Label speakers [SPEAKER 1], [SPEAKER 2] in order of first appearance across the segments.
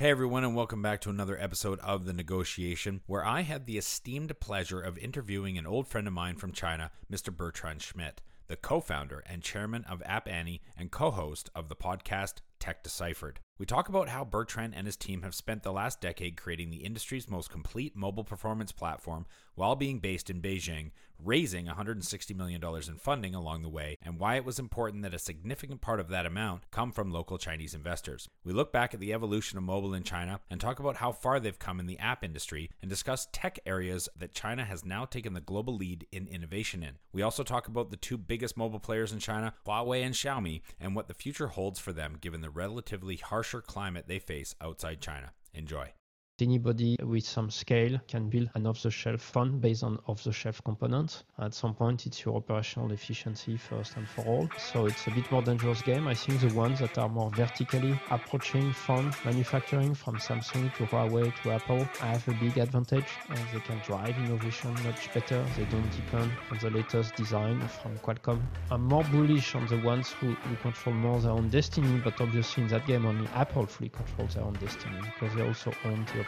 [SPEAKER 1] Hey everyone, and welcome back to another episode of The Negotiation, where I had the esteemed pleasure of interviewing an old friend of mine from China, Mr. Bertrand Schmitt, the co founder and chairman of App Annie and co host of the podcast Tech Deciphered. We talk about how Bertrand and his team have spent the last decade creating the industry's most complete mobile performance platform while being based in Beijing, raising $160 million in funding along the way, and why it was important that a significant part of that amount come from local Chinese investors. We look back at the evolution of mobile in China and talk about how far they've come in the app industry and discuss tech areas that China has now taken the global lead in innovation in. We also talk about the two biggest mobile players in China, Huawei and Xiaomi, and what the future holds for them given the relatively harsher climate they face outside China. Enjoy.
[SPEAKER 2] Anybody with some scale can build an off-the-shelf phone based on off-the-shelf components. At some point, it's your operational efficiency first and for all. So it's a bit more dangerous game. I think the ones that are more vertically approaching phone manufacturing from Samsung to Huawei to Apple have a big advantage. they can drive innovation much better. They don't depend on the latest design from Qualcomm. I'm more bullish on the ones who, who control more their own destiny, but obviously in that game only Apple fully controls their own destiny because they also own the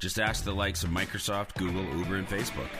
[SPEAKER 3] Just ask the likes of Microsoft, Google, Uber, and Facebook.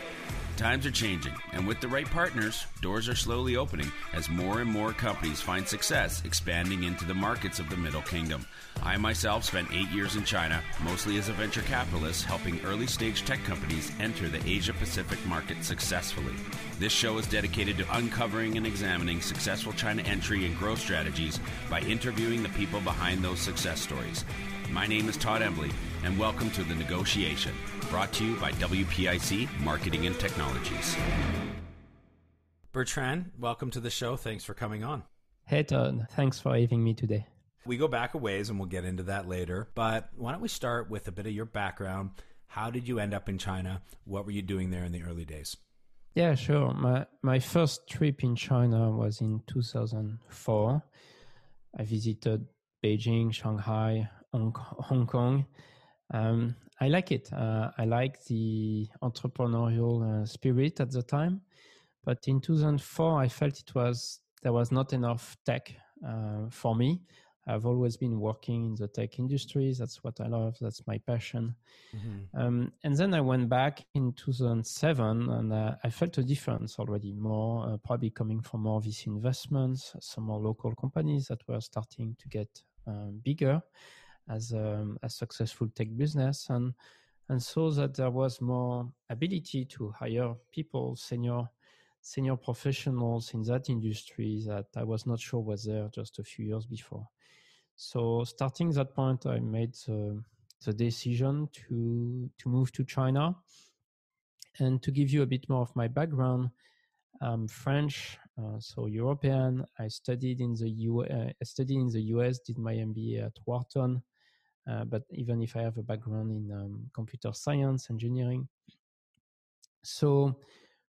[SPEAKER 3] Times are changing, and with the right partners, doors are slowly opening as more and more companies find success expanding into the markets of the Middle Kingdom. I myself spent eight years in China, mostly as a venture capitalist, helping early stage tech companies enter the Asia Pacific market successfully. This show is dedicated to uncovering and examining successful China entry and growth strategies by interviewing the people behind those success stories. My name is Todd Embley, and welcome to The Negotiation, brought to you by WPIC Marketing and Technologies.
[SPEAKER 1] Bertrand, welcome to the show. Thanks for coming on.
[SPEAKER 2] Hey Todd, thanks for having me today.
[SPEAKER 1] We go back a ways and we'll get into that later, but why don't we start with a bit of your background? How did you end up in China? What were you doing there in the early days?
[SPEAKER 2] Yeah, sure. My my first trip in China was in 2004. I visited Beijing, Shanghai, Hong Kong. Um, I like it. Uh, I like the entrepreneurial uh, spirit at the time. But in 2004, I felt it was there was not enough tech uh, for me. I've always been working in the tech industry. That's what I love. That's my passion. Mm-hmm. Um, and then I went back in 2007 and uh, I felt a difference already more, uh, probably coming from more VC investments, some more local companies that were starting to get um, bigger as um, a successful tech business and and saw that there was more ability to hire people senior senior professionals in that industry that I was not sure was there just a few years before. So starting that point, I made the, the decision to to move to China. And to give you a bit more of my background, I'm French, uh, so European. I studied in the U. Uh, I studied in the U.S. Did my MBA at Wharton, uh, but even if I have a background in um, computer science, engineering. So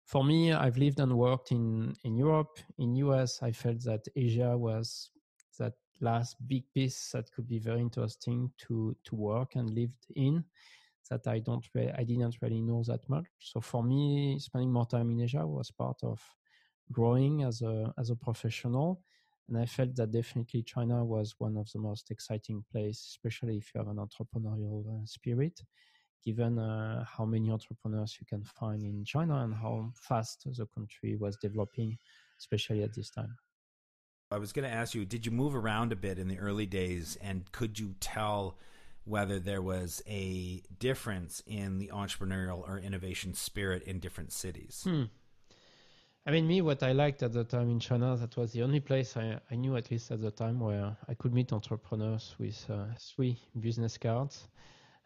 [SPEAKER 2] for me, I've lived and worked in, in Europe. In US, I felt that Asia was that last big piece that could be very interesting to, to work and lived in that I don't re- I didn't really know that much. So for me, spending more time in Asia was part of growing as a as a professional and I felt that definitely China was one of the most exciting places, especially if you have an entrepreneurial uh, spirit, given uh, how many entrepreneurs you can find in China and how fast the country was developing, especially at this time.
[SPEAKER 1] I was going to ask you, did you move around a bit in the early days and could you tell whether there was a difference in the entrepreneurial or innovation spirit in different cities?
[SPEAKER 2] Hmm. I mean, me, what I liked at the time in China, that was the only place I, I knew, at least at the time, where I could meet entrepreneurs with uh, three business cards,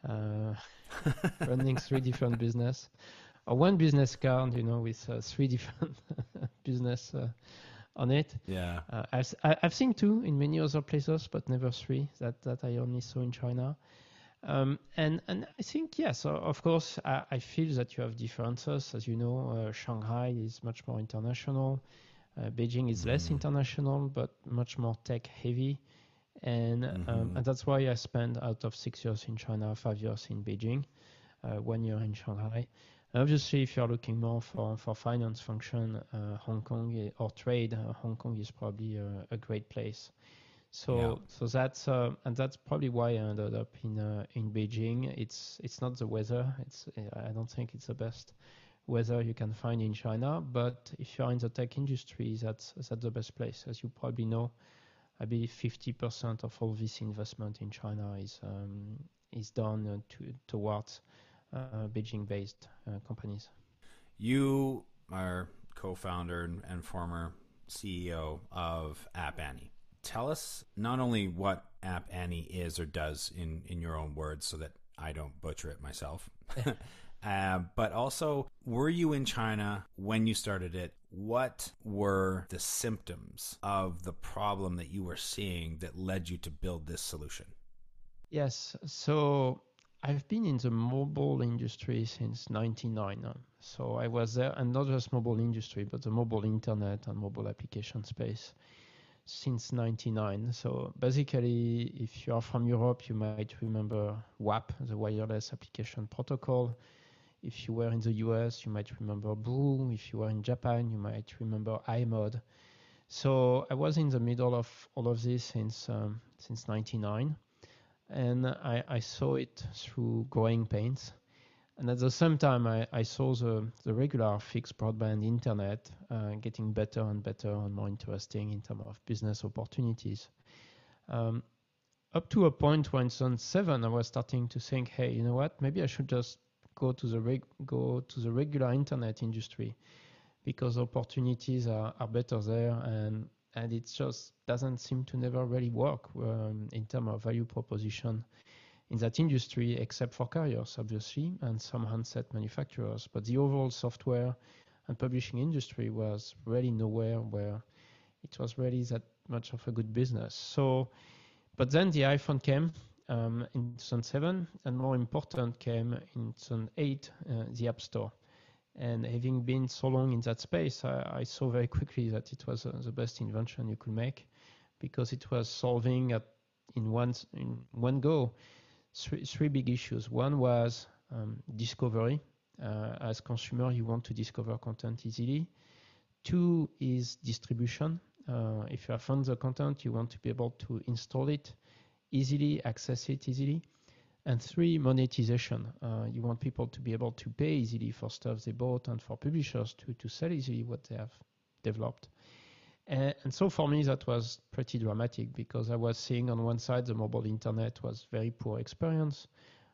[SPEAKER 2] uh, running three different business, or one business card, you know, with uh, three different business uh, on it.
[SPEAKER 1] Yeah.
[SPEAKER 2] Uh, I've, I've seen two in many other places, but never three that, that I only saw in China. Um, and and I think yes, of course, I, I, feel that you have differences. As you know, uh, Shanghai is much more international. Uh, Beijing is less
[SPEAKER 1] Mhm.
[SPEAKER 2] international, but much more tech heavy. And, um,
[SPEAKER 1] Mhm.
[SPEAKER 2] and that's why I spent out of six years in China, five years in Beijing, uh, one year in Shanghai. And obviously, if you're looking more for, for finance function, uh, Hong Kong or trade, uh, Hong Kong is probably a, a great place. So,
[SPEAKER 1] Yeah.
[SPEAKER 2] so that's uh, and that's probably why I ended up in uh, in Beijing. It's it's not the weather. It's I don't think it's the best weather you can find in China. But if you're in the tech industry, that's that's the best place. As you probably know, I believe 50% of all this investment in China is um, is done uh, to, towards uh, Beijing-based uh, companies.
[SPEAKER 1] You are co-founder and, and former CEO of App Annie. Tell us not only what App Annie is or does in, in your own words so that I don't butcher it myself. uh, but also, were you in China when you started it? What were the symptoms of the problem that you were seeing that led you to build this solution?
[SPEAKER 2] Yes. So I've been in the mobile industry since 99. um, So I was there, and not just mobile industry, but the mobile internet and mobile application space since 99. So basically, if you are from Europe, you might remember WAP, the wireless application protocol. If you were in the US, you might remember Brew. If you were in Japan, you might remember i-mode. So I was in the middle of all of this since um, since 99 and I, I saw it through growing pains. And at the same time, I, I saw the, the regular fixed broadband internet uh, getting better and better and more interesting in terms of business opportunities. Um, up to a point when Zone 7, I was starting to think, hey, you know what? Maybe I should just go to the reg- go to the regular internet industry because opportunities are, are better there and and it just doesn't seem to never really work um, in terms of value proposition in that industry, except for carriers, obviously, and some handset manufacturers. But the overall software and publishing industry was really nowhere where it was really that much of a good business. So, but then the iPhone came um, in 2007, and more important came in 2008, uh, the App Store. And having been so long in that space, I, I saw very quickly that it was uh, the best invention you could make because it was solving at in one in one go three, three big issues. One was um, discovery. Uh, as consumer, you want to discover content easily. Two is distribution. Uh, if you have found the content, you want to be able to install it easily, access it easily. And three, monetization. Uh, you want people to be able to pay easily for stuff they bought and for publishers to, to sell easily what they have developed. And, and so for me, that was pretty dramatic because I was seeing on one side the mobile internet was very poor experience.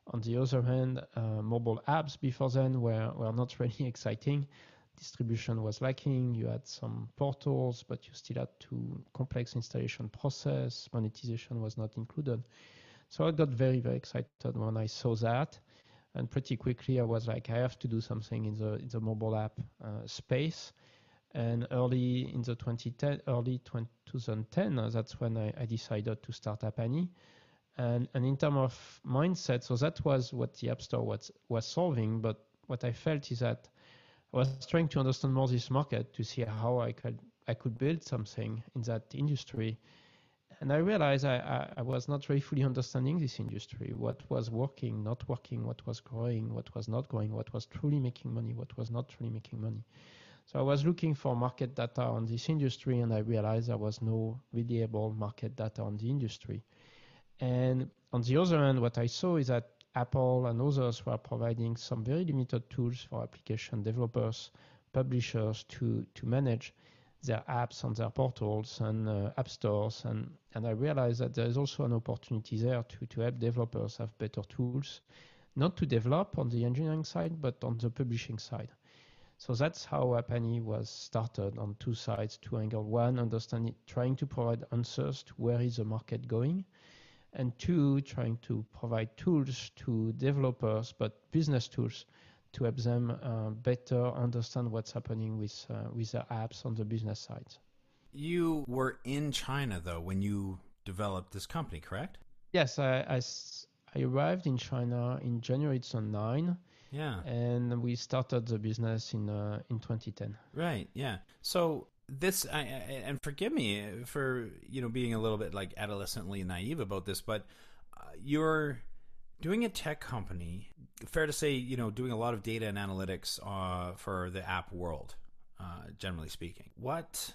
[SPEAKER 2] On the other hand, uh, mobile apps before then were, were not really exciting. Distribution was lacking. You had some portals, but you still had to complex installation process. Monetization was not included. So I got very, very excited when I saw that. And pretty quickly, I was like, I have to do something in the, in the mobile app uh, space. And early in the 2010, early 2010, uh, that's when I, I, decided to start App Annie. And, and in terms of mindset, so that was what the App Store was, was solving. But what I felt is that I was trying to understand more this market to see how I could I could build something in that industry and I realized I, I, I, was not really fully understanding this industry. What was working, not working, what was growing, what was not growing, what was truly making money, what was not truly making money. So I was looking for market data on this industry, and I realized there was no reliable market data on the industry. And on the other hand, what I saw is that Apple and others were providing some very limited tools for application developers, publishers to, to manage their apps on their portals and uh, app stores. And, and I realized that there is also an opportunity there to, to help developers have better tools, not to develop on the engineering side, but on the publishing side. So that's how App Annie was started on two sides, two angles. One, understanding, trying to provide answers to where is the market going, and two, trying to provide tools to developers, but business tools to help them uh, better understand what's happening with uh, with their apps on the business side.
[SPEAKER 1] You were in China though when you developed this company, correct?
[SPEAKER 2] Yes, I, I, I arrived in China in January 2009.
[SPEAKER 1] Yeah.
[SPEAKER 2] And we started the business in uh, in 2010.
[SPEAKER 1] Right. Yeah. So this I, and forgive me for you know being a little bit like adolescently naive about this, but uh, you're doing a tech company. Fair to say, you know, doing a lot of data and analytics uh, for the app world, uh, generally speaking. What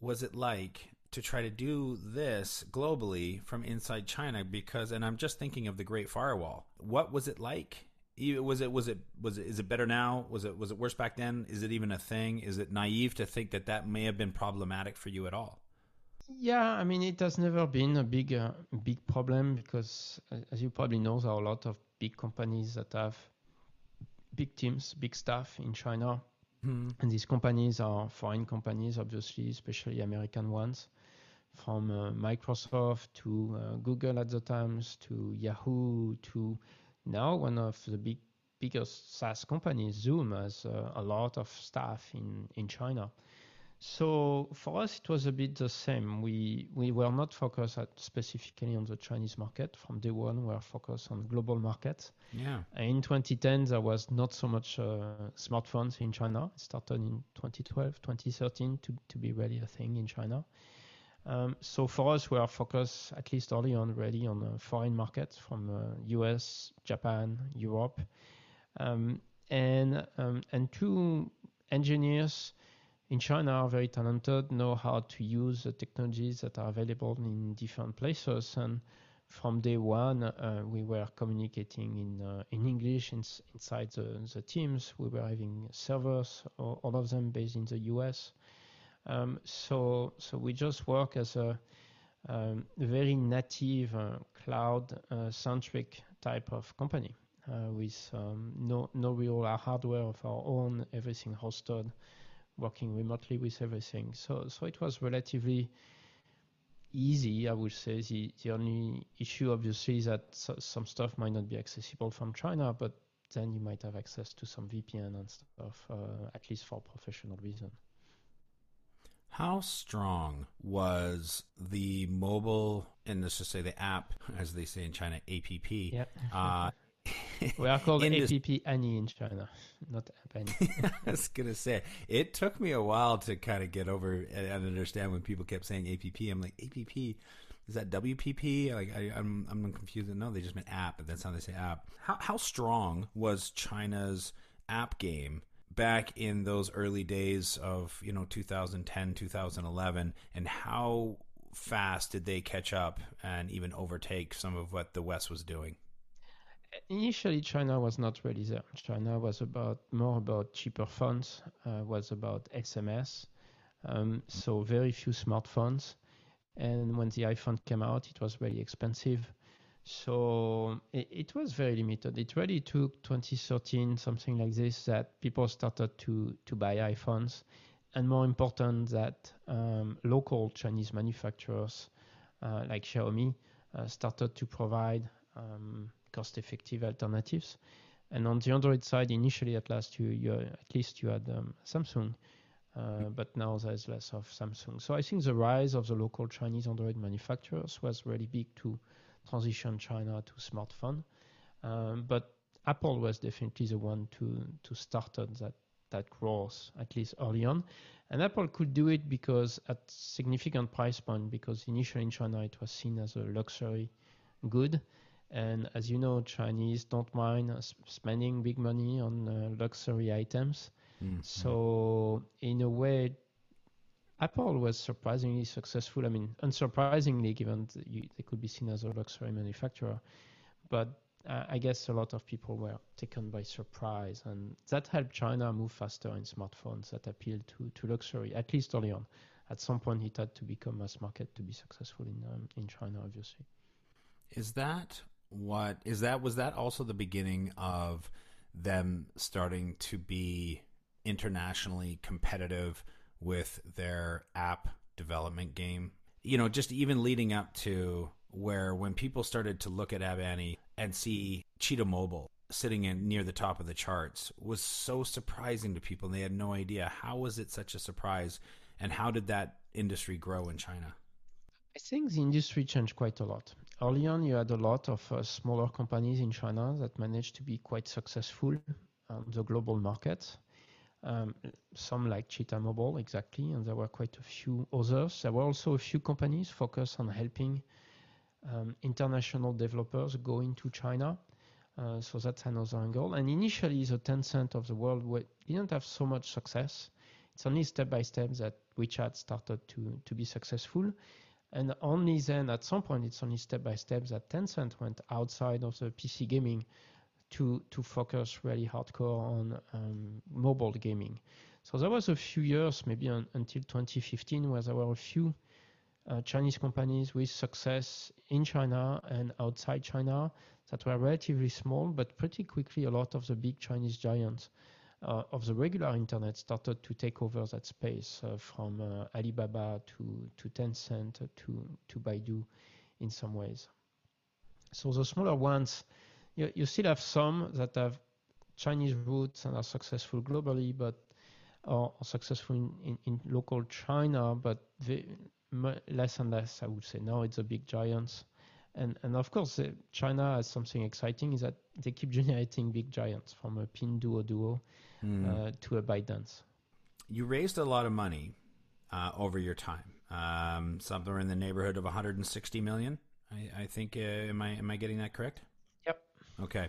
[SPEAKER 1] was it like to try to do this globally from inside China? Because, and I'm just thinking of the Great Firewall. What was it like? Was it was it was it is it better now? Was it was it worse back then? Is it even a thing? Is it naive to think that that may have been problematic for you at all?
[SPEAKER 2] Yeah, I mean, it has never been a big, uh, big problem because, as you probably know, there are a lot of big companies that have big teams, big staff in China. Mm-hmm. And these companies are foreign companies, obviously, especially American ones, from uh, Microsoft to uh, Google at the times to Yahoo to now one of the big biggest SaaS companies, Zoom, has uh, a lot of staff in, in China. So for us, it was a bit the same. We we were not focused at specifically on the Chinese market from day one. We were focused on global markets.
[SPEAKER 1] Yeah.
[SPEAKER 2] In 2010, there was not so much uh, smartphones in China. It started in 2012, 2013 to to be really a thing in China. Um, so for us, we are focused at least early on really on uh, foreign markets from uh, US, Japan, Europe, um, and um, and two engineers in China are very talented, know how to use the technologies that are available in different places. And from day one, uh, we were communicating in uh, in English in, inside the, the teams. We were having servers, all, all of them based in the US. Um, so so we just work as a um, very native uh, cloud-centric uh, type of company uh, with um, no no real hardware of our own, everything hosted working remotely with everything. So, so it was relatively easy, I would say. The, the only issue, obviously, is that some stuff might not be accessible from China, but then you might have access to some VPN and stuff, uh, at least for professional reason.
[SPEAKER 1] How strong was the mobile, and let's just say the app, as they say in China, APP,
[SPEAKER 2] yep.
[SPEAKER 1] uh,
[SPEAKER 2] we are called APP this... Annie in China, not App Annie.
[SPEAKER 1] I was gonna say it took me a while to kind of get over and understand when people kept saying APP. I'm like APP, is that WPP? Like I, am I'm, I'm confused. No, they just meant app, but that's how they say app. How how strong was China's app game? Back in those early days of you know 2010 2011 and how fast did they catch up and even overtake some of what the west was doing
[SPEAKER 2] initially China was not really there. China was about more about cheaper phones, uh, was about SMS, um, so very few smartphones. And when the iPhone came out, it was very expensive. So it, it, was very limited. It really took 2013, something like this, that people started to, to buy iPhones. And more important, that um, local Chinese manufacturers uh, like Xiaomi uh, started to provide um, cost-effective alternatives. And on the Android side, initially at last, you, you at least you had um, Samsung, uh, but now there's less of Samsung. So I think the rise of the local Chinese Android manufacturers was really big to transition China to smartphone. Um, but Apple was definitely the one to to start that that growth at least early on. And Apple could do it because at significant price point, because initially in China it was seen as a luxury good. And as you know, Chinese don't mind spending big money on uh, luxury items. Mm-hmm. So in a way, Apple was surprisingly successful. I mean, unsurprisingly, given you, they could be seen as a luxury manufacturer. But uh, I guess a lot of people were taken by surprise, and that helped China move faster in smartphones that appealed to, to luxury, at least early on. At some point, it had to become a mass market to be successful in um, in China, obviously.
[SPEAKER 1] Is that what is that was that also the beginning of them starting to be internationally competitive with their app development game. You know just even leading up to where when people started to look at App Annie and see cheetah mobile sitting in near the top of the charts was so surprising to people. And they had no idea how was it such a surprise and how did that industry grow in china.
[SPEAKER 2] I think the industry changed quite a lot. Early on, you had a lot of uh, smaller companies in China that managed to be quite successful on the global market. Um, some like Cheetah Mobile, exactly, and there were quite a few others. There were also a few companies focused on helping um, international developers go into China. Uh, so that's another angle. And initially, the Tencent of the world didn't have so much success. It's only step by step that WeChat started to, to be successful. And only then, at some point, it's only step by step that Tencent went outside of the PC gaming to, to focus really hardcore on um, mobile gaming. So there was a few years, maybe un, until 2015, where there were a few uh, Chinese companies with success in China and outside China that were relatively small, but pretty quickly a lot of the big Chinese giants uh, of the regular internet started to take over that space uh, from uh, Alibaba to, to Tencent to, to Baidu in some ways. So the smaller ones, you, you still have some that have Chinese roots and are successful globally, but are successful in, in, in local China, but they, less and less, I would say. Now it's the big giants. And, and of course, uh, China has something exciting is that they keep generating big giants from a Pinduoduo mm. uh, to a ByteDance.
[SPEAKER 1] You raised a lot of money uh, over your time, um, somewhere in the neighborhood of 160 million. I, I think. Uh, am I am I getting that correct? Okay,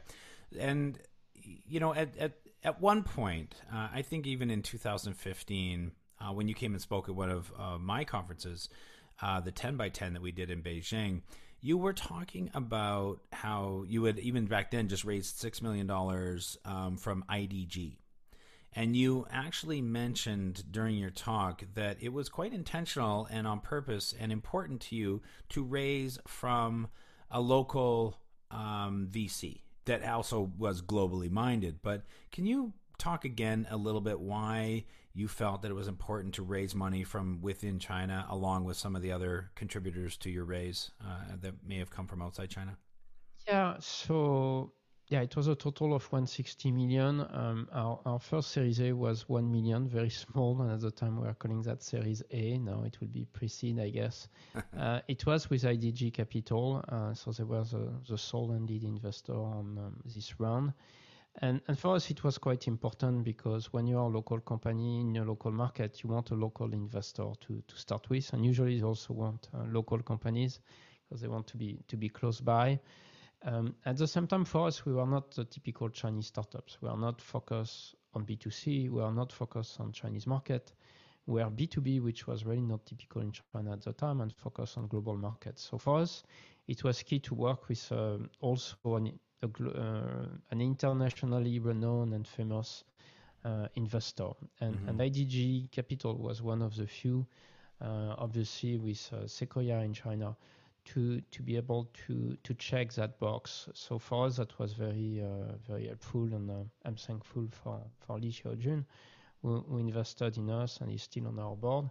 [SPEAKER 1] and you know, at at at one point, uh, I think even in 2015, uh, when you came and spoke at one of my conferences, the 10 by 10 that we did in Beijing you were talking about how you had even back then just raised six million dollars um, from IDG, and you actually mentioned during your talk that it was quite intentional and on purpose and important to you to raise from a local um, VC that also was globally minded. But can you talk again a little bit why you felt that it was important to raise money from within China, along with some of the other contributors to your raise uh, that may have come from outside China?
[SPEAKER 2] Yeah, so yeah, it was a total of 160 million. Um, our, our first Series A was 1 million, very small, and at the time we were calling that Series A. Now it will be pre-seed, I guess. uh, it was with IDG Capital, uh, so they were the, the sole and lead investor on um, this round. And, and for us, it was quite important because when you are a local company in a local market, you want a local investor to, to start with. And usually, you also want uh, local companies because they want to be to be close by. Um, at the same time, for us, we were not the typical Chinese startups. We are not focused on B2C. We are not focused on Chinese market. We are B2B, which was really not typical in China at the time, and focused on global markets. So for us, it was key to work with uh, also an uh, an internationally renowned and famous uh, investor. And, mm-hmm. and, IDG Capital was one of the few, uh, obviously with Sequoia in China, to to be able to to check that box. So for us, that was very uh, very helpful, and uh, I'm thankful for for Li Xiaojun, who, who, invested in us and is still on our board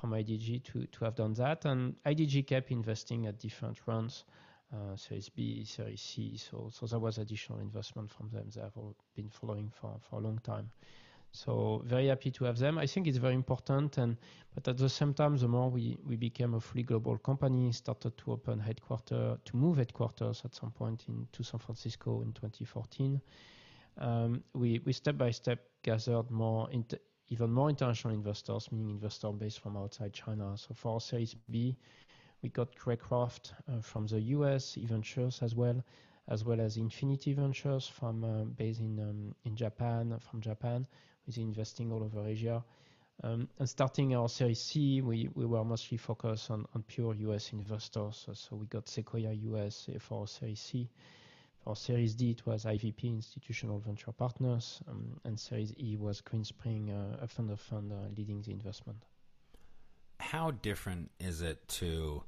[SPEAKER 2] from IDG to to have done that. And IDG kept investing at different rounds uh, Series B, Series C. So, so there was additional investment from them. They have all been following for, for a long time. So very happy to have them. I think it's very important, and but at the same time, the more we, we became a fully global company, started to open headquarters, to move headquarters at some point in to San Francisco in 2014. Um, we we step by step gathered more inter, even more international investors, meaning investors based from outside China. So for Series B, we got Greycroft uh, from the US, eVentures as well, as well as Infinity Ventures from uh, based in um, in Japan, from Japan, with investing all over Asia. Um, and starting our Series C, we, we were mostly focused on, on pure US investors. So, so we got Sequoia US for Series C. For Series D, it was IVP, Institutional Venture Partners, um, and Series E was Greenspring, uh, a fund of fund uh, leading the investment
[SPEAKER 1] how different is it to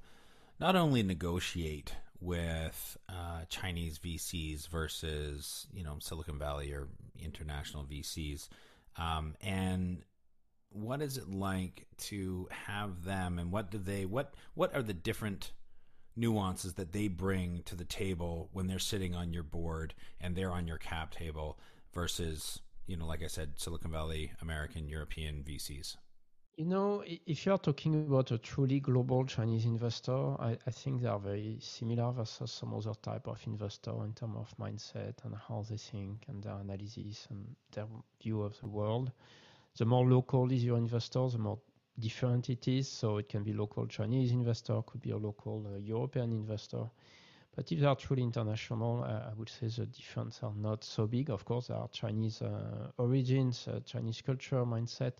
[SPEAKER 1] not only negotiate with uh, Chinese VCs versus you know Silicon Valley or international VCs, um, and what is it like to have them, and what do they what what are the different nuances that they bring to the table when they're sitting on your board and they're on your cap table versus you know like I said Silicon Valley, American, European VCs.
[SPEAKER 2] You know, if you're talking about a truly global Chinese investor, I, I, think they are very similar versus some other type of investor in terms of mindset and how they think and their analysis and their view of the world. the more local is your investor, the more different it is. So it can be local Chinese investor, could be a local uh, European investor. But if they are truly international, uh, I would say the difference are not so big. Of course, there are Chinese uh, origins, uh, Chinese culture, mindset,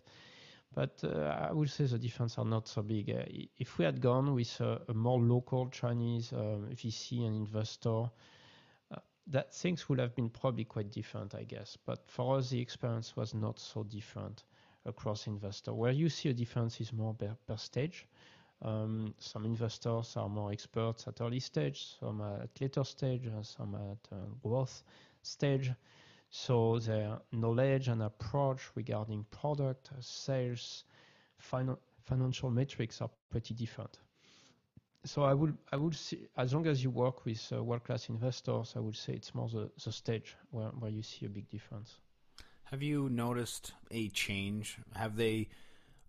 [SPEAKER 2] but uh, I would say the difference are not so big. Uh, if we had gone with a, a more local Chinese um, VC and investor, that things would have been probably quite different, I guess. But for us, the experience was not so different across investor. Where you see a difference is more per, per stage. Um, some investors are more experts at early stage, some at later stage, some at uh, growth stage. So their knowledge and approach regarding product, sales, fin- financial metrics are pretty different. So I would I would see as long as you work with uh, world class investors, I would say it's more the, the stage where, where you see a big difference.
[SPEAKER 1] Have you noticed a change? Have they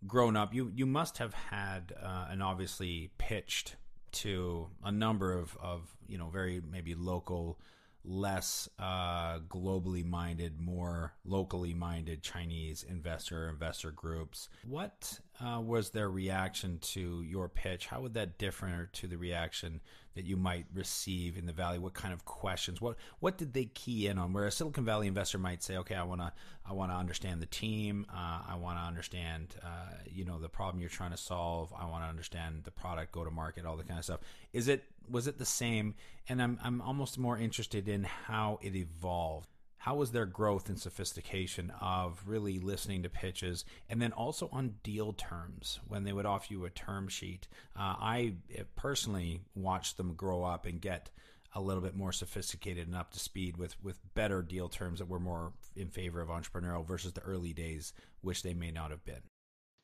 [SPEAKER 1] grown up? You you must have had uh, and obviously pitched to a number of, of you know very maybe local less uh, globally minded, more locally minded Chinese investor investor groups. What uh, was their reaction to your pitch? How would that differ to the reaction that you might receive in the Valley? What kind of questions? What what did they key in on? Where a Silicon Valley investor might say, "Okay, I want to I want to understand the team. Uh, I want to understand uh, you know the problem you're trying to solve. I want to understand the product, go to market, all the kind of stuff." Is it was it the same? And I'm I'm almost more interested in how it evolved. How was their growth and sophistication of really listening to pitches and then also on deal terms when they would offer you a term sheet? Uh, i personally watched them grow up and get a little bit more sophisticated and up to speed with with better deal terms that were more in favor of entrepreneurial versus the early days which they may not have been.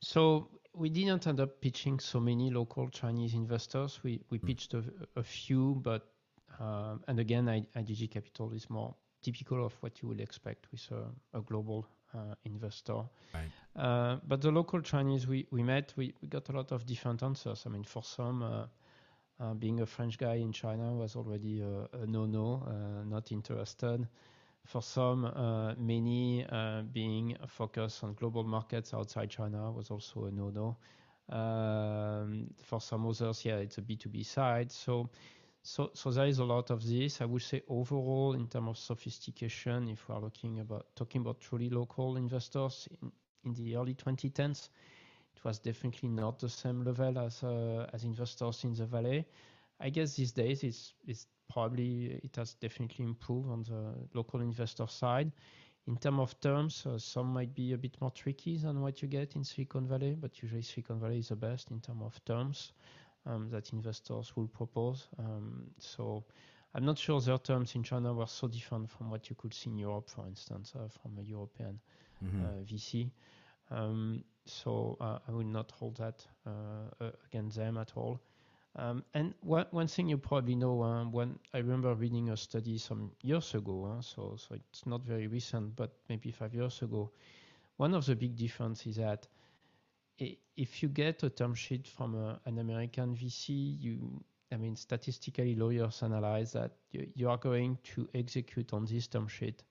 [SPEAKER 2] So we didn't end up pitching so many local Chinese investors. We we hmm. pitched a, a few, but uh, and again, IDG Capital is more typical of what you would expect with a, a global uh, investor. Right. Uh, but the local Chinese we, we met, we, we got a lot of different answers. I mean, for some, uh, uh being a French guy in China was already a, a no-no, uh, not interested. For some, uh, many being focused on global markets outside China was also a no-no. Um, for some others, yeah, it's a B2B side. So so, so there is a lot of this. I would say overall, in terms of sophistication, if we are looking about talking about truly local investors in, in the early 2010s, it was definitely not the same level as uh, as investors in the valley. I guess these days it's it's probably it has definitely improved on the local investor side. In terms of terms, uh, some might be a bit more tricky than what you get in Silicon Valley, but usually Silicon Valley is the best in terms of terms um, that investors will propose. Um, so I'm not sure their terms in China were so different from what you could see in Europe, for instance, uh, from a European mm-hmm. uh, VC. Um, so uh, I would not hold that uh, against them at all. Um, and one, one thing you probably know, uh, when I remember reading a study some years ago, uh, so so it's not very recent, but maybe five years ago. One of the big differences is that if you get a term sheet from a, an American VC, you, I mean, statistically, lawyers analyze that you, you are going to execute on this term sheet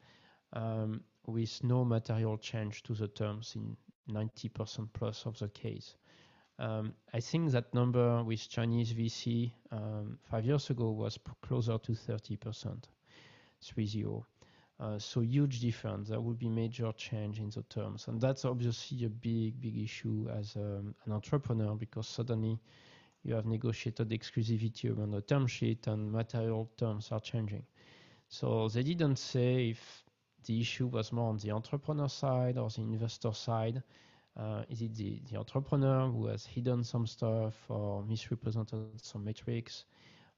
[SPEAKER 2] um, with no material change to the terms in 90% plus of the case. Um, I think that number with Chinese VC um, five years ago was closer to 30%, 3-0. Uh, so huge difference. There will be major change in the terms, and that's obviously a big, big issue as um, an entrepreneur because suddenly you have negotiated exclusivity around the term sheet and material terms are changing. So they didn't say if the issue was more on the entrepreneur side or the investor side. Uh, is it the, the entrepreneur who has hidden some stuff or misrepresented some metrics,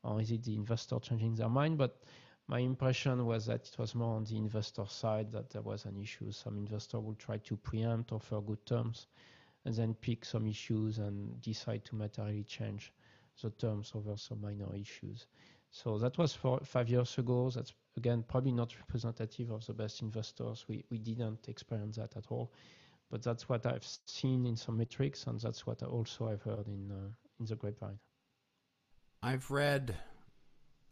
[SPEAKER 2] or is it the investor changing their mind? But my impression was that it was more on the investor side that there was an issue. Some investor would try to preempt, offer good terms, and then pick some issues and decide to materially change the terms over some minor issues. So that was five years ago. That's again probably not representative of the best investors. We we didn't experience that at all, but that's what I've seen in some metrics, and that's what I also I've heard in uh, in the grapevine.
[SPEAKER 1] I've read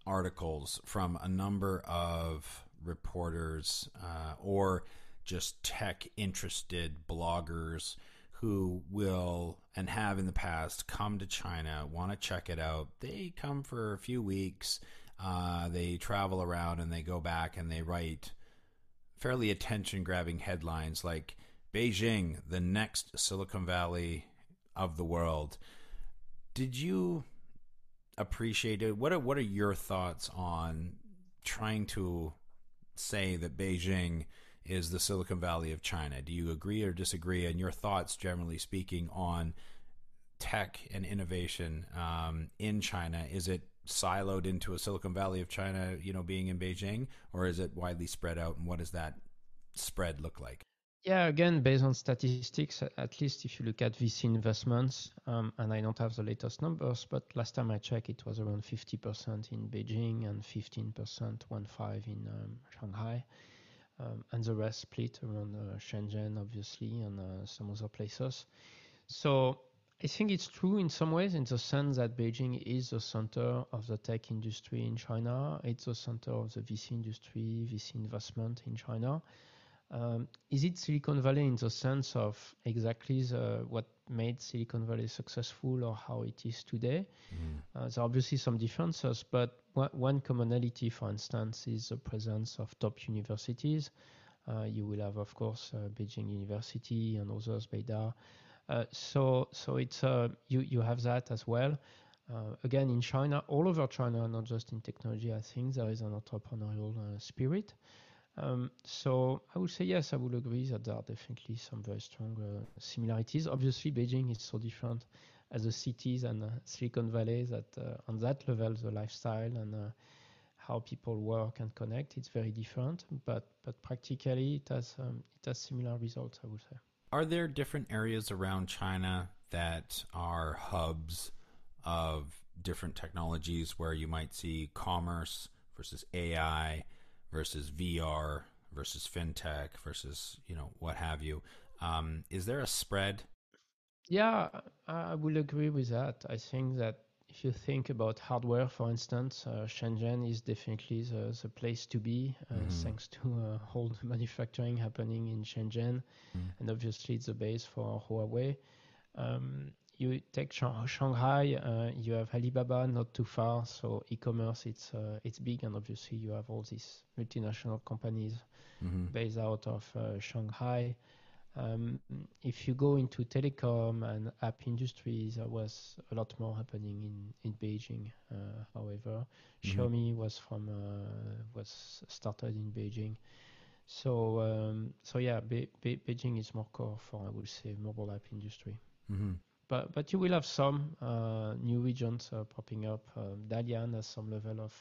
[SPEAKER 1] articles from a number of reporters uh, or just tech interested bloggers who will and have in the past come to China, want to check it out. They come for a few weeks, uh, they travel around and they go back and they write fairly attention grabbing headlines like Beijing, the next Silicon Valley of the world. Did you appreciate it? What are, what are your thoughts on trying to say that Beijing is the Silicon Valley of China. Do you agree or disagree? And your thoughts, generally speaking, on tech and innovation um, in China? Is it siloed into a Silicon Valley of China, you know, being in Beijing, or is it widely spread out? And what does that spread look like?
[SPEAKER 2] Yeah, again, based on statistics, at least if you look at VC investments, um, and I don't have the latest numbers, but last time I checked, it was around 50% in Beijing and 15%, one five in um, Shanghai um, and the rest split around uh, Shenzhen, obviously, and uh, some other places. So I think it's true in some ways, in the sense that Beijing is the center of the tech industry in China. It's the center of the VC industry, VC investment in China. Um, is it Silicon Valley in the sense of exactly the, what made Silicon Valley successful or how it is today? Mm. Uh, there are obviously some differences, but one, one, commonality, for instance, is the presence of top universities. Uh, you will have, of course, uh, Beijing University and others, Beida. Uh, so, so it's uh, you you have that as well. Uh, again, in China, all over China, not just in technology, I think there is an entrepreneurial spirit. Um, so I would say yes, I would agree that there are definitely some very strong uh, similarities. Obviously, Beijing is so different as a city than uh, Silicon Valley that uh, on that level, the lifestyle and uh, how people work and connect, it's very different. But but practically, it has um, it has similar results. I would say.
[SPEAKER 1] Are there different areas around China that are hubs of different technologies where you might see commerce versus AI? Versus VR versus fintech versus you know what have you. Um, is there a spread?
[SPEAKER 2] Yeah, I will agree with that. I think that if you think about hardware, for instance, uh, Shenzhen is definitely the, the place to be, uh, mm-hmm. thanks to uh, all the manufacturing happening in Shenzhen, mm-hmm. and obviously it's the base for Huawei. Um, you take Shanghai, uh, you have Alibaba not too far, so e-commerce it's uh, it's big, and obviously you have all these multinational companies mm-hmm. based out of uh, Shanghai. Um, if you go into telecom and app industries, there was a lot more happening in in Beijing. Uh, however, mm-hmm. Xiaomi was from uh, was started in Beijing. So um, so yeah, Be- Be- Beijing is more core for I would say mobile app industry. Mm-hmm but but you will have some uh, new regions uh, popping up. Um, Dalian has some level of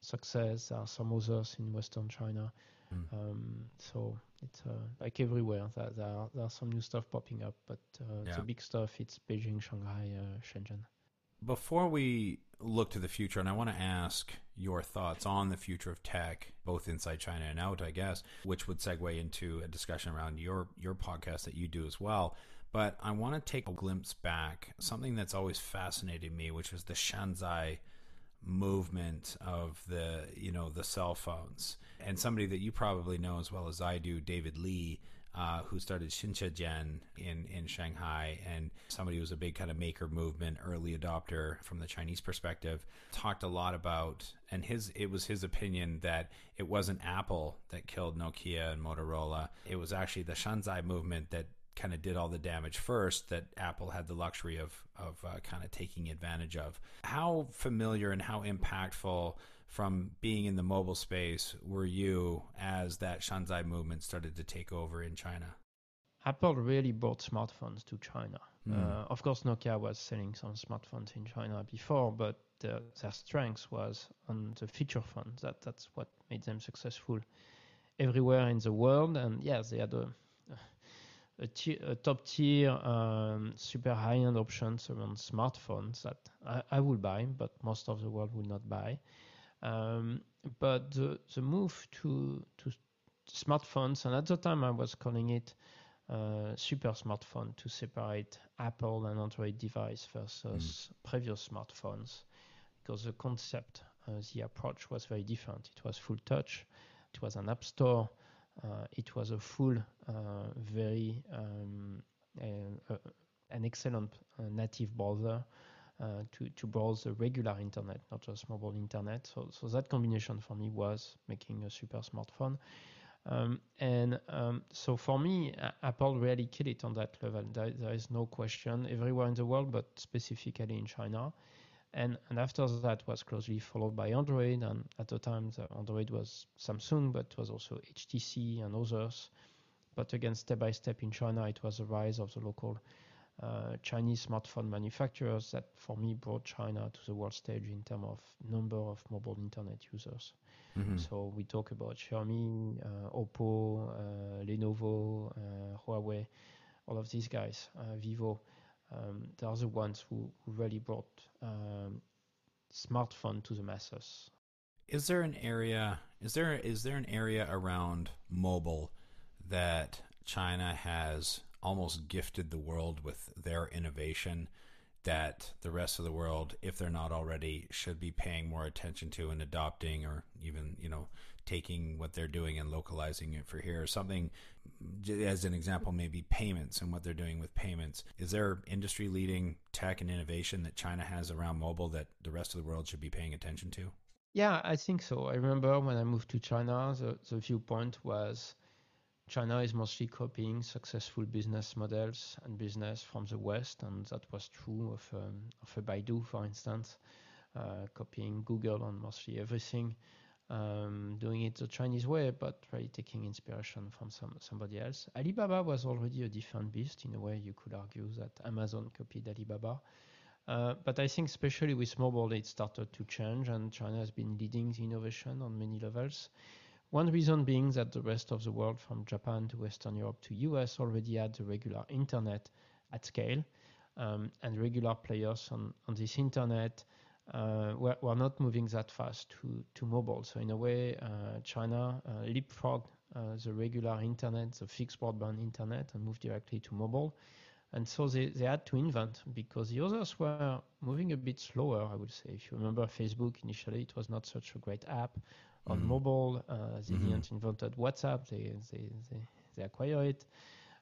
[SPEAKER 2] success. There are some others in Western China. Mm. Um, so it's uh, like everywhere. There, there, are, there are some new stuff popping up, but uh, yeah. the big stuff it's Beijing, Shanghai, uh, Shenzhen.
[SPEAKER 1] Before we look to the future, and I want to ask your thoughts on the future of tech, both inside China and out, I guess, which would segue into a discussion around your your podcast that you do as well. But I want to take a glimpse back, something that's always fascinated me, which was the Shanzhai movement of the you know the cell phones. And somebody that you probably know as well as I do David Li uh, who started XinCheJian in in Shanghai and somebody who was a big kind of maker movement early adopter from the Chinese perspective talked a lot about and his it was his opinion that it wasn't Apple that killed Nokia and Motorola. It was actually the Shanzhai movement that kind of did all the damage first that Apple had the luxury of of uh, kind of taking advantage of. How familiar and how impactful from being in the mobile space were you as that Shanzhai movement started to take over in China?
[SPEAKER 2] Apple really brought smartphones to China. Mm. Uh, of course, Nokia was selling some smartphones in China before, but their strength was on the feature phone. That that's what made them successful everywhere in the world. And yes, they had a a, top tier, um, super high end options around smartphones that I, I will buy, but most of the world will not buy. Um, but the, the move to, to smartphones, and at the time I was calling it uh, super smartphone to separate Apple and Android device versus mm. previous smartphones, because the concept, uh, the approach was very different. It was full touch, it was an app store, it was a full, uh, very um, uh, an excellent native browser to to browse the regular internet, not just mobile internet. So so that combination for me was making a super smartphone. Um, and um, so for me, Apple really killed it on that level. There, there is no question everywhere in the world, but specifically in China. And, and after that was closely followed by Android. And at the time, the Android was Samsung, but it was also HTC and others. But again, step by step in China, it was the rise of the local uh, Chinese smartphone manufacturers that, for me, brought China to the world stage in terms of number of mobile internet users. Mm-hmm. So we talk about Xiaomi, uh, Oppo, uh, Lenovo, uh, Huawei, all of these guys, uh, Vivo um, they are the ones who, who really brought um, smartphone to the masses.
[SPEAKER 1] Is there an area? Is there is there an area around mobile that China has almost gifted the world with their innovation that the rest of the world, if they're not already, should be paying more attention to and adopting, or even you know taking what they're doing and localizing it for here. or Something, as an example, maybe payments and what they're doing with payments. Is there industry leading tech and innovation that China has around mobile that the rest of the world should be paying attention to?
[SPEAKER 2] Yeah, I think so. I remember when I moved to China, the, the viewpoint was China is mostly copying successful business models and business from the West, and that was true of, um, of a Baidu, for instance, uh, copying Google on mostly everything um, doing it the Chinese way, but really taking inspiration from some somebody else. Alibaba was already a different beast in a way. You could argue that Amazon copied Alibaba, uh, but I think especially with mobile, it started to change, and China has been leading the innovation on many levels. One reason being that the rest of the world, from Japan to Western Europe to US, already had the regular internet at scale, um, and regular players on, on this internet uh, we're, we're, not moving that fast to, to mobile. So in a way, uh, China uh, leapfrogged uh, the regular internet, the fixed broadband internet, and moved directly to mobile. And so they, they had to invent because the others were moving a bit slower, I would say. If you remember Facebook, initially it was not such a great app on mm-hmm. mobile. Uh, they mm-hmm. didn't invented WhatsApp, they, they, they, they acquired it.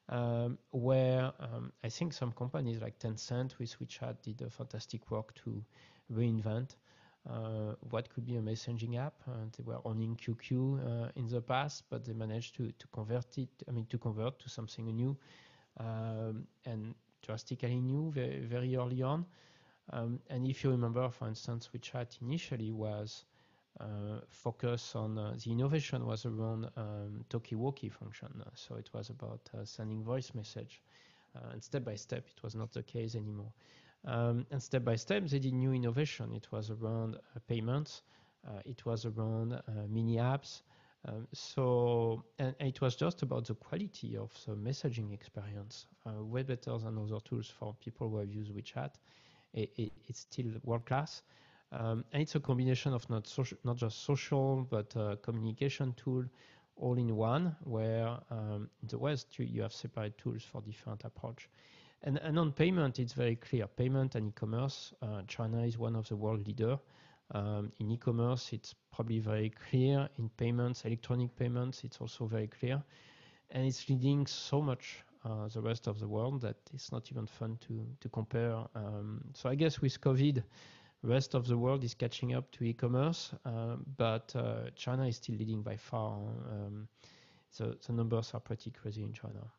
[SPEAKER 2] Um, where um, I think some companies like Tencent with WeChat did a fantastic work to reinvent uh, what could be a messaging app. Uh, they were owning QQ uh, in the past, but they managed to, to convert it, I mean, to convert to something new um, and drastically new very, very early on. Um, and if you remember, for instance, WeChat initially was uh, focused on uh, the innovation was around um, talkie-walkie function. so it was about uh, sending voice message. and step by step, it was not the case anymore. Um, and step by step, they did new innovation. It was around payments, it was around mini apps. Um, so, and, and, it was just about the quality of the messaging experience, uh, way better than other tools for people who have used WeChat. It, it, it's still world class. Um, and it's a combination of not social, not just social, but uh, communication tool all in one, where um, in the West you, you have separate tools for different approach. And, and on payment, it's very clear. Payment and e-commerce, uh, China is one of the world leader. Um, in e-commerce, it's probably very clear. In payments, electronic payments, it's also very clear. And it's leading so much uh, the rest of the world that it's not even fun to, to compare. Um, so I guess with COVID, rest of the world is catching up to e-commerce, uh, but uh, China is still leading by far. Um, so the numbers are pretty crazy in China.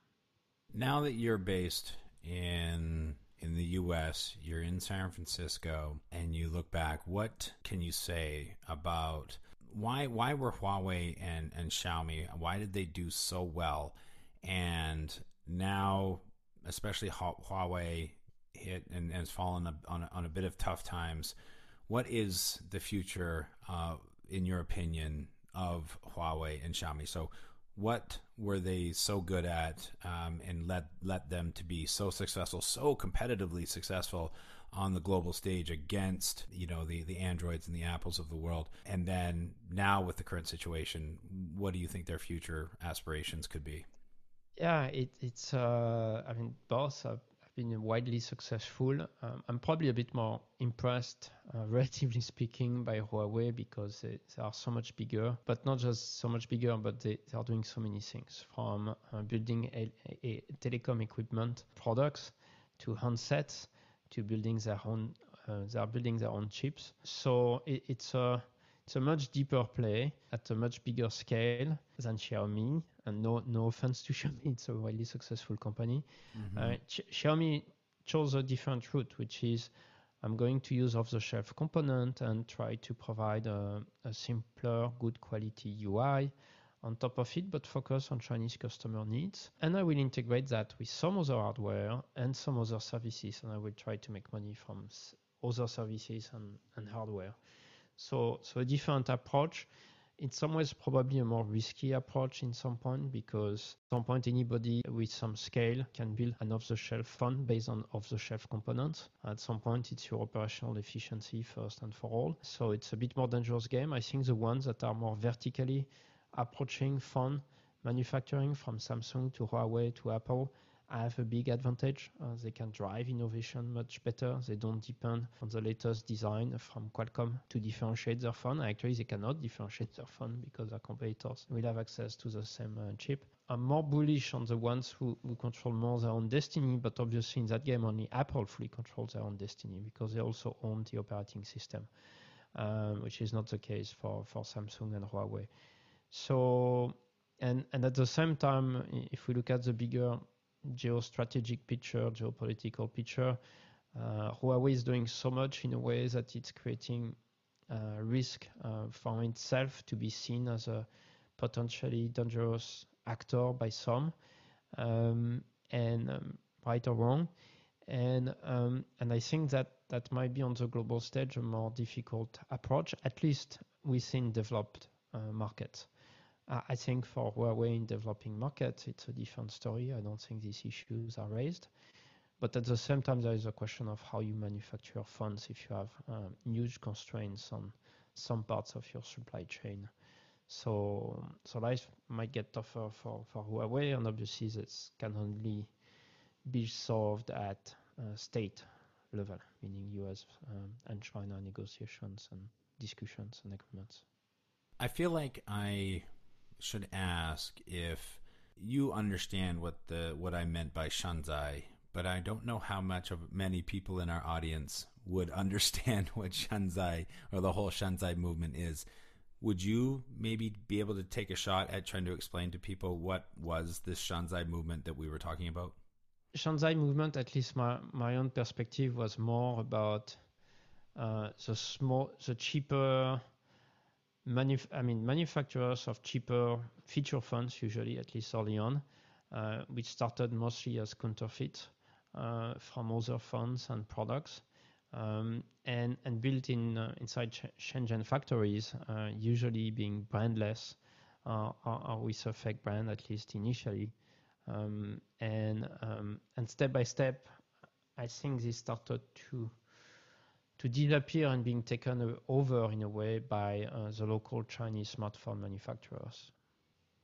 [SPEAKER 1] Now that you're based in in the US, you're in San Francisco and you look back, what can you say about why why were Huawei and, and Xiaomi, why did they do so well? And now, especially Huawei hit and, and has fallen on a, on a bit of tough times. What is the future, uh, in your opinion, of Huawei and Xiaomi? So, what were they so good at um, and led led them to be so successful, so competitively successful on the global stage against you know the the androids and the apples of the world and then now with the current situation what do you think their future aspirations could be
[SPEAKER 2] yeah it, it's uh, i mean both have been widely successful. Um, I'm probably a bit more impressed, uh, relatively speaking, by Huawei because they, they, are so much bigger, but not just so much bigger, but they, they are doing so many things from uh, building a, a telecom equipment products to handsets to building their own. Uh, they are building their own chips. So it, it's a it's a much deeper play at a much bigger scale than Xiaomi. And no, no offense to Xiaomi, it's a really successful company. Mm-hmm. Uh, Xiaomi chose a different route, which is I'm going to use off-the-shelf component and try to provide a, a, simpler, good quality UI on top of it, but focus on Chinese customer needs. And I will integrate that with some other hardware and some other services, and I will try to make money from other services and, and hardware. So, so a different approach. In some ways, probably a more risky approach in some point because at some point anybody with some scale can build an off-the-shelf phone based on off-the-shelf components. At some point, it's your operational efficiency first and for all. So it's a bit more dangerous game. I think the ones that are more vertically approaching phone manufacturing from Samsung to Huawei to Apple have a big advantage. Uh, they can drive innovation much better. They don't depend on the latest design from Qualcomm to differentiate their phone. Actually, they cannot differentiate their phone because their competitors will have access to the same uh, chip. I'm more bullish on the ones who, who control more their own destiny, but obviously in that game, only Apple fully controls their own destiny because they also own the operating system, um, which is not the case for, for Samsung and Huawei. So, and, and at the same time, if we look at the bigger geostrategic picture, geopolitical picture. Uh, Huawei is doing so much in a way that it's creating uh, risk uh, for itself to be seen as a potentially dangerous actor by some, um, and um, right or wrong. And um, and I think that that might be on the global stage a more difficult approach, at least within developed uh, markets. I think for Huawei in developing markets, it's a different story. I don't think these issues are raised. But at the same time, there is a question of how you manufacture phones if you have um, huge constraints on some parts of your supply chain. So, so life might get tougher for, for Huawei, and obviously this can only be solved at uh, state level, meaning US um, and China negotiations and discussions and agreements.
[SPEAKER 1] I feel like I should ask if you understand what the what I meant by Shanzhai, but I don't know how much of many people in our audience would understand what Shanzhai or the whole Shanzhai movement is. Would you maybe be able to take a shot at trying to explain to people what was this Shanzhai movement that we were talking about?
[SPEAKER 2] Shanzhai movement, at least my, my own perspective, was more about uh, the small, the cheaper manuf- I mean, manufacturers of cheaper feature phones, usually at least early on, uh, which started mostly as counterfeit uh, from other phones and products, um, and and built in uh, inside Shenzhen factories, uh, usually being brandless uh, or, or, with a fake brand, at least initially, um, and um, and step by step, I think this started to to disappear and being taken over in a way by uh, the local Chinese smartphone manufacturers.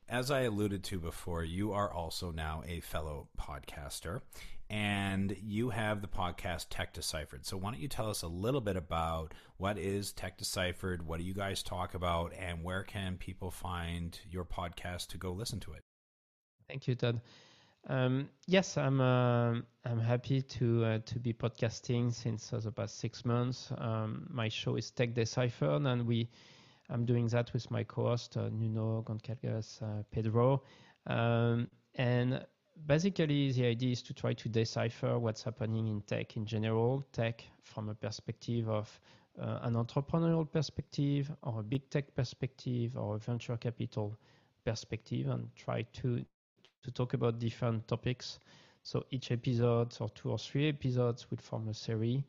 [SPEAKER 1] As I alluded to before, you are also now a fellow podcaster and you have the podcast Tech Deciphered. So, why don't you tell us a little bit about what is Tech Deciphered? What do you guys talk about? And where can people find your podcast to go listen to it?
[SPEAKER 2] Thank you, Todd. Um, yes, I'm uh, I'm happy to uh, to be podcasting since uh, the past six months. Um, my show is Tech Deciphered, and we I'm doing that with my co-host uh, Nuno Goncalves uh, Pedro, um, and basically the idea is to try to decipher what's happening in tech in general, tech from a perspective of uh, an entrepreneurial perspective, or a big tech perspective, or a venture capital perspective, and try to to talk about different topics. So each episode or two or three episodes will form a series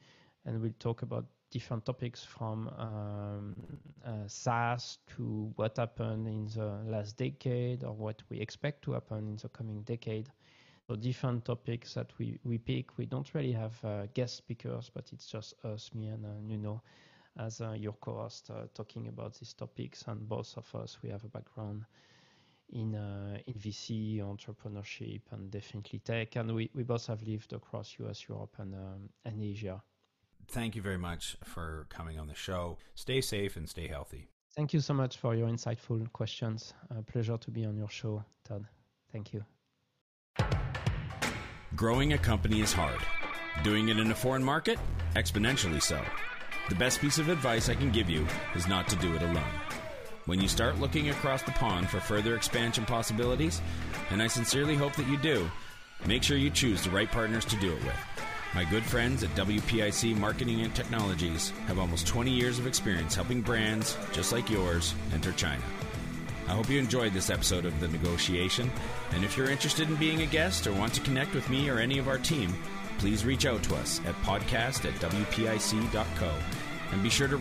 [SPEAKER 2] and we'll talk about different topics from um, uh, SaaS to what happened in the last decade or what we expect to happen in the coming decade. So different topics that we, we pick. We don't really have uh, guest speakers, but it's just us, me and uh, Nuno, as uh, your co-host uh, talking about these topics. And both of us, we have a background in uh, in VC entrepreneurship and definitely tech. And we, we both have lived across US, Europe, and um, and Asia.
[SPEAKER 1] Thank you very much for coming on the show. Stay safe and stay healthy.
[SPEAKER 2] Thank you so much for your insightful questions. A pleasure to be on your show, Todd. Thank you.
[SPEAKER 3] Growing a company is hard. Doing it in a foreign market? Exponentially so. The best piece of advice I can give you is not to do it alone. When you start looking across the pond for further expansion possibilities, and I sincerely hope that you do, make sure you choose the right partners to do it with. My good friends at WPIC Marketing and Technologies have almost 20 years of experience helping brands just like yours enter China. I hope you enjoyed this episode of The Negotiation, and if you're interested in being a guest or want to connect with me or any of our team, please reach out to us at podcast at WPIC.co and be sure to rate